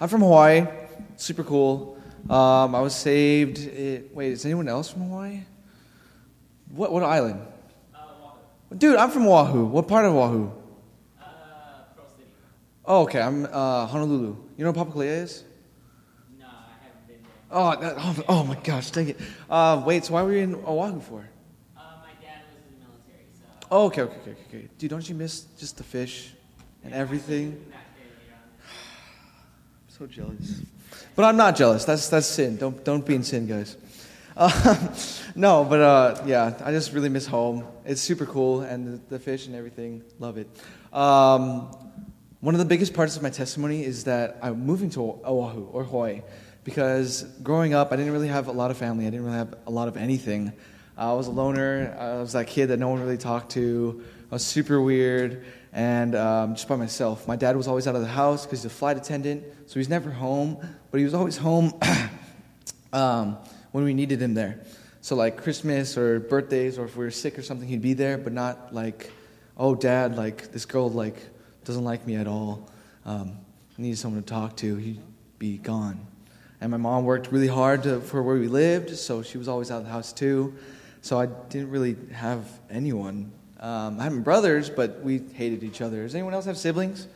I'm from Hawaii. Super cool. Um, I was saved. It, wait, is anyone else from Hawaii? What what island? Dude, I'm from Oahu. What part of Oahu? Uh, Pearl City. Oh, okay. I'm uh, Honolulu. You know what Papakolea is? No, I haven't been there. Oh, that, oh, oh my gosh, dang it. Uh, wait, so why were you in Oahu for? Uh, my dad was in the military, so Oh, okay, okay, okay, okay, okay. Dude, don't you miss just the fish and everything? back there later on. I'm so jealous. But I'm not jealous. That's that's sin. Don't don't be in sin, guys. Uh, no, but uh, yeah, I just really miss home. It's super cool, and the, the fish and everything. Love it. Um, one of the biggest parts of my testimony is that I'm moving to Oahu or Hawaii because growing up, I didn't really have a lot of family. I didn't really have a lot of anything. I was a loner. I was that kid that no one really talked to. I was super weird and um, just by myself. My dad was always out of the house because he's a flight attendant, so he's never home, but he was always home um, when we needed him there. So, like Christmas or birthdays, or if we were sick or something, he'd be there, but not like, oh, dad, like this girl, like, doesn't like me at all. Um, needed someone to talk to. He'd be gone. And my mom worked really hard to, for where we lived, so she was always out of the house too. So I didn't really have anyone. Um, I had brothers, but we hated each other. Does anyone else have siblings?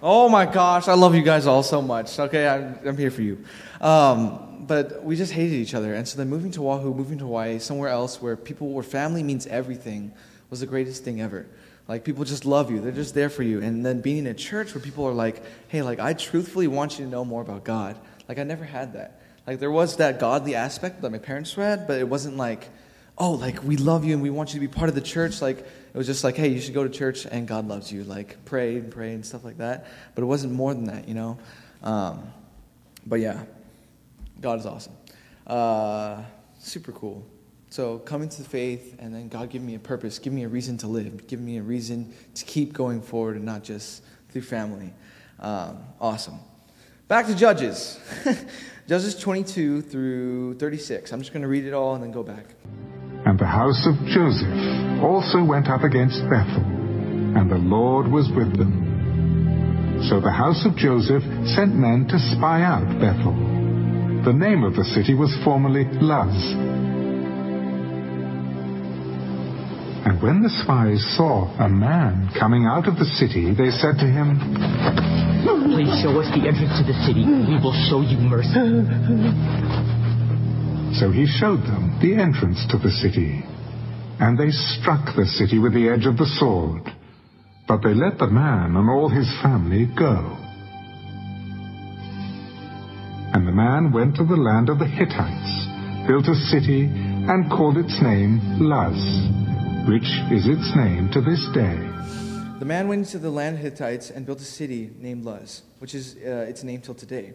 Oh my gosh, I love you guys all so much. Okay, I'm, I'm here for you. Um, but we just hated each other. And so then moving to Oahu, moving to Hawaii, somewhere else where people, where family means everything, was the greatest thing ever. Like people just love you, they're just there for you. And then being in a church where people are like, hey, like I truthfully want you to know more about God. Like I never had that. Like there was that godly aspect that my parents had, but it wasn't like, oh, like we love you and we want you to be part of the church. Like it was just like, hey, you should go to church and God loves you. Like pray and pray and stuff like that. But it wasn't more than that, you know. Um, but yeah, God is awesome. Uh, super cool. So coming to the faith and then God give me a purpose, give me a reason to live, give me a reason to keep going forward and not just through family. Um, awesome. Back to Judges. Judges 22 through 36. I'm just going to read it all and then go back. And the house of Joseph also went up against Bethel, and the Lord was with them. So the house of Joseph sent men to spy out Bethel. The name of the city was formerly Luz. And when the spies saw a man coming out of the city, they said to him, Please show us the entrance to the city. We will show you mercy. So he showed them the entrance to the city. And they struck the city with the edge of the sword. But they let the man and all his family go. And the man went to the land of the Hittites, built a city, and called its name Luz, which is its name to this day. The man went into the land of the Hittites and built a city named Luz, which is uh, its name till today.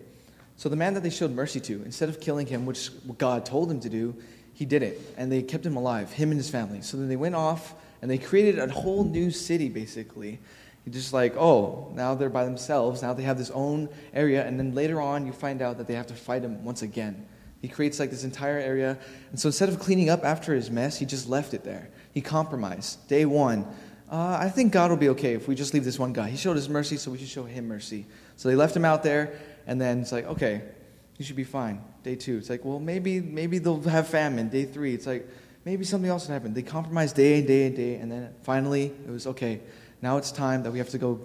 So the man that they showed mercy to, instead of killing him, which God told him to do, he did it. And they kept him alive, him and his family. So then they went off and they created a whole new city, basically. Just like, oh, now they're by themselves. Now they have this own area. And then later on, you find out that they have to fight him once again. He creates like this entire area. And so instead of cleaning up after his mess, he just left it there. He compromised. Day one, uh, I think God will be okay if we just leave this one guy. He showed us mercy, so we should show him mercy. So they left him out there, and then it's like, okay, you should be fine. Day two, it's like, well, maybe maybe they'll have famine. Day three, it's like, maybe something else will happen. They compromised day and day and day, and then finally it was okay. Now it's time that we have to go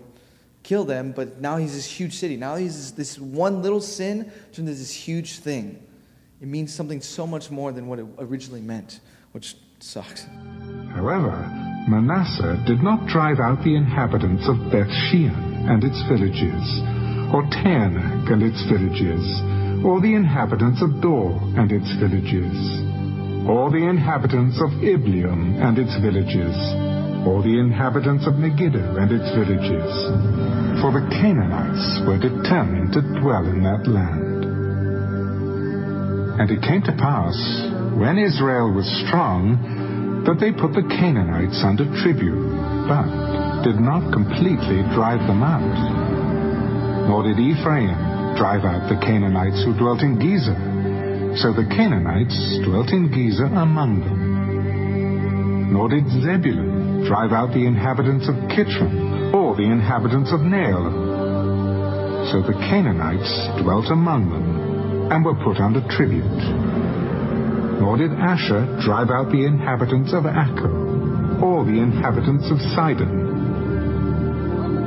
kill them. But now he's this huge city. Now he's this, this one little sin turned into this huge thing. It means something so much more than what it originally meant, which sucks. However, Manasseh did not drive out the inhabitants of Beth Shean and its villages, or Taanach and its villages, or the inhabitants of Dor and its villages, or the inhabitants of Ibleam and its villages, or the inhabitants of Megiddo and its villages. For the Canaanites were determined to dwell in that land. And it came to pass, when Israel was strong, that they put the Canaanites under tribute, but did not completely drive them out. Nor did Ephraim drive out the Canaanites who dwelt in Gezer. So the Canaanites dwelt in Gezer among them. Nor did Zebulun drive out the inhabitants of Kitron, or the inhabitants of Nael. So the Canaanites dwelt among them and were put under tribute. Nor did Asher drive out the inhabitants of Acco, or the inhabitants of Sidon,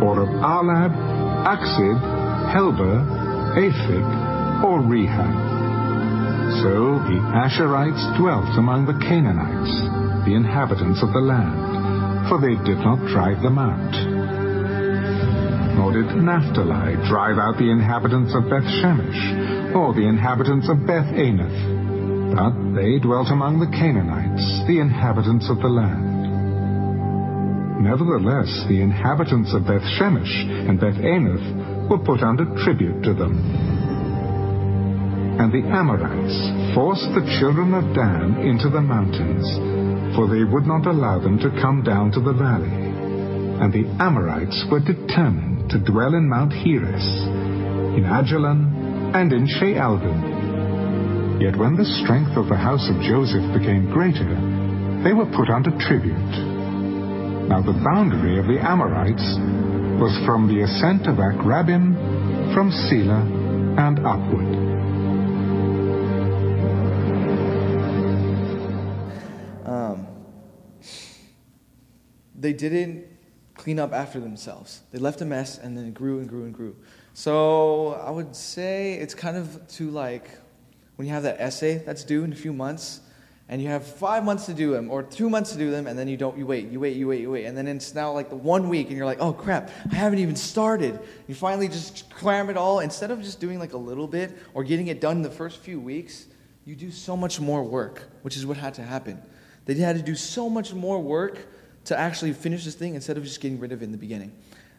or of Ahlab, Achzib, Helbah, Aphik, or Rehob. So the Asherites dwelt among the Canaanites, the inhabitants of the land, for they did not drive them out. Nor did Naphtali drive out the inhabitants of Beth Shemesh, or the inhabitants of Beth Anath, but they dwelt among the Canaanites, the inhabitants of the land. Nevertheless, the inhabitants of Beth Shemesh and Beth Anath were put under tribute to them. And the Amorites forced the children of Dan into the mountains, for they would not allow them to come down to the valley. And the Amorites were determined to dwell in Mount Heres, in Ajalon, and in Shaalbim. Yet when the strength of the house of Joseph became greater, they were put under tribute. Now the boundary of the Amorites was from the ascent of Akrabbim, from Selah, and upward. Um, they didn't clean up after themselves. They left a mess and then it grew and grew and grew. So I would say it's kind of to like when you have that essay that's due in a few months and you have five months to do them or two months to do them and then you don't you wait you wait you wait you wait. And then it's now like the one week and you're like oh crap i haven't even started. You finally just cram it all. Instead of just doing like a little bit or getting it done the first few weeks you do so much more work which is what had to happen. They had to do so much more work to actually finish this thing instead of just getting rid of it in the beginning.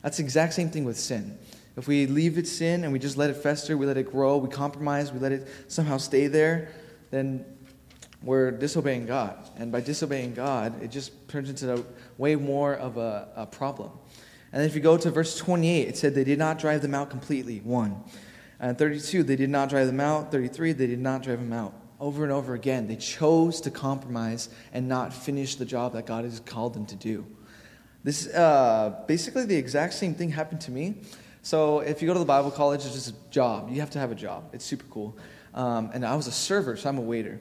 That's the exact same thing with sin. If we leave it sin and we just let it fester we let it grow we compromise we let it somehow stay there then we're disobeying God. And by disobeying God, it just turns into a, way more of a, a problem. And if you go to verse 28, it said they did not drive them out completely, one. And 32, they did not drive them out. 33, they did not drive them out. Over and over again, they chose to compromise and not finish the job that God has called them to do. This uh, basically the exact same thing happened to me. So if you go to the Bible college, it's just a job. You have to have a job. It's super cool. Um, and I was a server, so I'm a waiter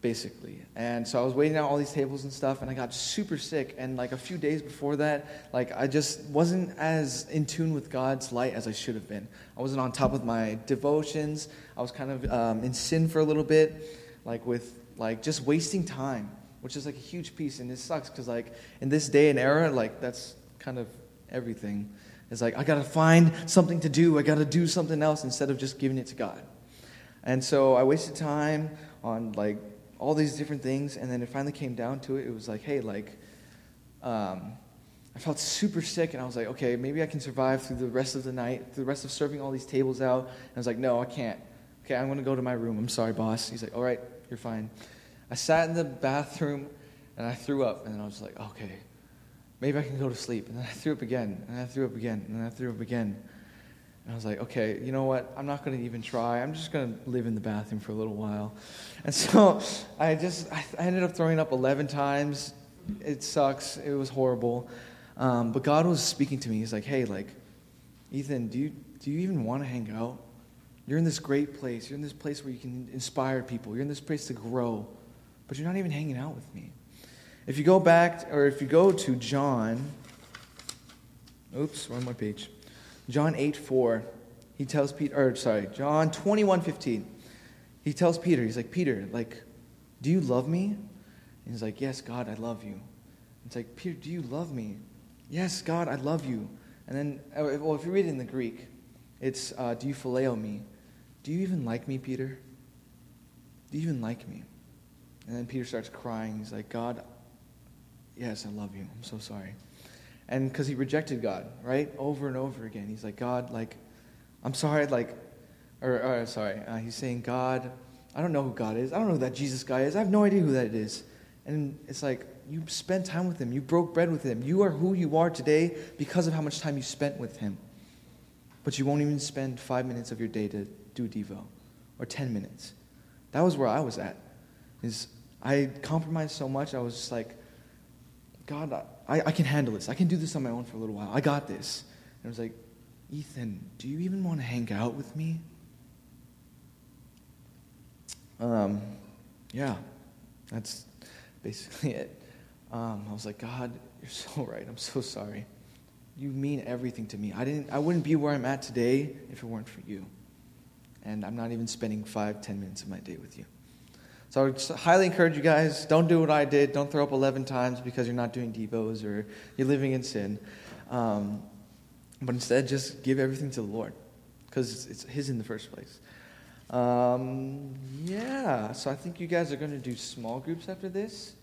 basically. And so I was waiting out all these tables and stuff, and I got super sick. And like a few days before that, like I just wasn't as in tune with God's light as I should have been. I wasn't on top of my devotions. I was kind of um, in sin for a little bit, like with like just wasting time, which is like a huge piece. And this sucks because like in this day and era, like that's kind of everything. It's like I gotta find something to do. I gotta do something else instead of just giving it to God. And so I wasted time on like all these different things, and then it finally came down to it. It was like, hey, like, um, I felt super sick, and I was like, okay, maybe I can survive through the rest of the night, through the rest of serving all these tables out. And I was like, no, I can't. Okay, I'm to go to my room. I'm sorry, boss. He's like, all right, you're fine. I sat in the bathroom, and I threw up, and I was like, okay, maybe I can go to sleep. And then I threw up again, and I threw up again, and I threw up again. And I was like, okay, you know what? I'm not going to even try. I'm just going to live in the bathroom for a little while. And so I just, I ended up throwing up 11 times. It sucks. It was horrible. Um, but God was speaking to me. He's like, hey, like, Ethan, do you, do you even want to hang out? You're in this great place. You're in this place where you can inspire people. You're in this place to grow. But you're not even hanging out with me. If you go back, or if you go to John, oops, wrong my page. John 8 4, he tells Peter, or sorry, John 21 15. He tells Peter, he's like, Peter, like, do you love me? And he's like, Yes, God, I love you. It's like, Peter, do you love me? Yes, God, I love you. And then, uh, well, if you read it in the Greek, it's, uh, Do you phileo me? Do you even like me, Peter? Do you even like me? And then Peter starts crying. He's like, God, yes, I love you. I'm so sorry. And because he rejected God, right? Over and over again. He's like, God, like, I'm sorry, like, or, or sorry, uh, he's saying, God, I don't know who God is. I don't know who that Jesus guy is. I have no idea who that is. And it's like, you spent time with him. You broke bread with him. You are who you are today because of how much time you spent with him. But you won't even spend five minutes of your day to do Devo or 10 minutes. That was where I was at. Is I compromised so much, I was just like, God, I, I can handle this. I can do this on my own for a little while. I got this. And I was like, Ethan, do you even want to hang out with me? Um, yeah, that's basically it. Um, I was like, God, you're so right. I'm so sorry. You mean everything to me. I didn't. I wouldn't be where I'm at today if it weren't for you. And I'm not even spending five, ten minutes of my day with you. So I highly encourage you guys, don't do what I did. Don't throw up 11 times because you're not doing Devos or you're living in sin. Um, but instead, just give everything to the Lord because it's His in the first place. Um, yeah, so I think you guys are going to do small groups after this.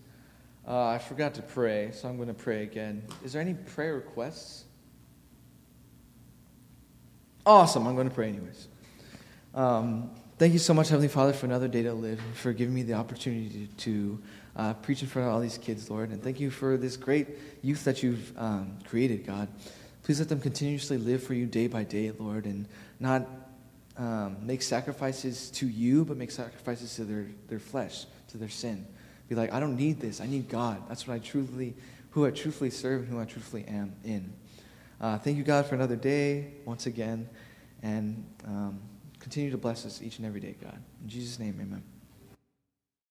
Uh, I forgot to pray, so I'm going to pray again. Is there any prayer requests? Awesome, I'm going to pray anyways. Um, thank you so much, Heavenly Father, for another day to live, for giving me the opportunity to, to uh, preach in front of all these kids, Lord. And thank you for this great youth that you've um, created, God. Please let them continuously live for you day by day, Lord, and not um, make sacrifices to you, but make sacrifices to their, their flesh, to their sin. Be like, I don't need this. I need God. That's what I truly, who I truthfully serve and who I truthfully am in. Uh, thank you, God, for another day once again, and um, continue to bless us each and every day, God. In Jesus' name, amen.